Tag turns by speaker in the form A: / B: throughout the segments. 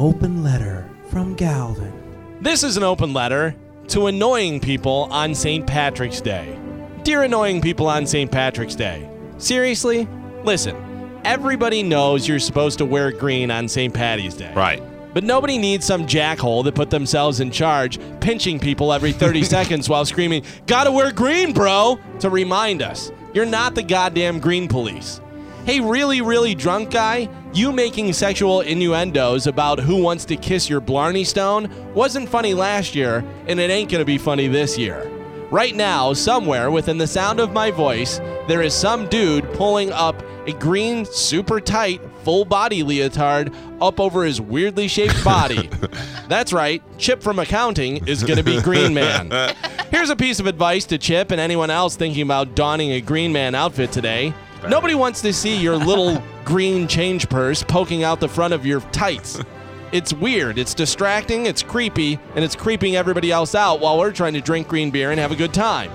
A: open letter from Galvin.
B: This is an open letter to annoying people on St. Patrick's Day. Dear annoying people on St. Patrick's Day, seriously? Listen, everybody knows you're supposed to wear green on St. Patty's Day.
C: Right.
B: But nobody needs some jackhole that put themselves in charge, pinching people every 30 seconds while screaming, Gotta wear green, bro! to remind us. You're not the goddamn green police. Hey, really, really drunk guy, you making sexual innuendos about who wants to kiss your Blarney Stone wasn't funny last year, and it ain't gonna be funny this year. Right now, somewhere within the sound of my voice, there is some dude pulling up a green, super tight, full body leotard up over his weirdly shaped body. That's right, Chip from accounting is to be Green Man. Here's a piece of advice to Chip and anyone else thinking about donning a Green Man outfit today. Nobody wants to see your little green change purse poking out the front of your tights. It's weird, it's distracting, it's creepy, and it's creeping everybody else out while we're trying to drink green beer and have a good time.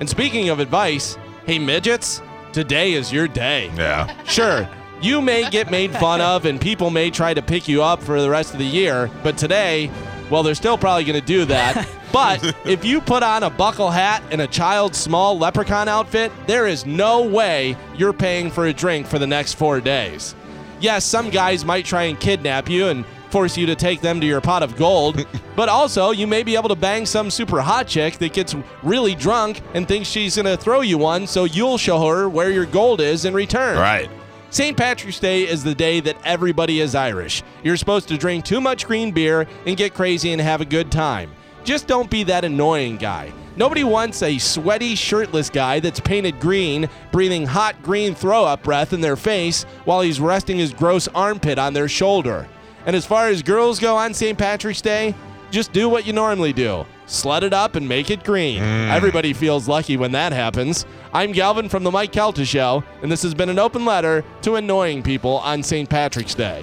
B: And speaking of advice, hey midgets, today is your day.
C: Yeah.
B: Sure, you may get made fun of and people may try to pick you up for the rest of the year, but today, well, they're still probably going to do that. But if you put on a buckle hat and a child's small leprechaun outfit, there is no way you're paying for a drink for the next four days. Yes, some guys might try and kidnap you and force you to take them to your pot of gold, but also you may be able to bang some super hot chick that gets really drunk and thinks she's going to throw you one, so you'll show her where your gold is in return.
C: Right.
B: St. Patrick's Day is the day that everybody is Irish. You're supposed to drink too much green beer and get crazy and have a good time. Just don't be that annoying guy. Nobody wants a sweaty, shirtless guy that's painted green, breathing hot green throw up breath in their face while he's resting his gross armpit on their shoulder. And as far as girls go on St. Patrick's Day, just do what you normally do slut it up and make it green. Mm. Everybody feels lucky when that happens. I'm Galvin from The Mike Calta Show, and this has been an open letter to annoying people on St. Patrick's Day.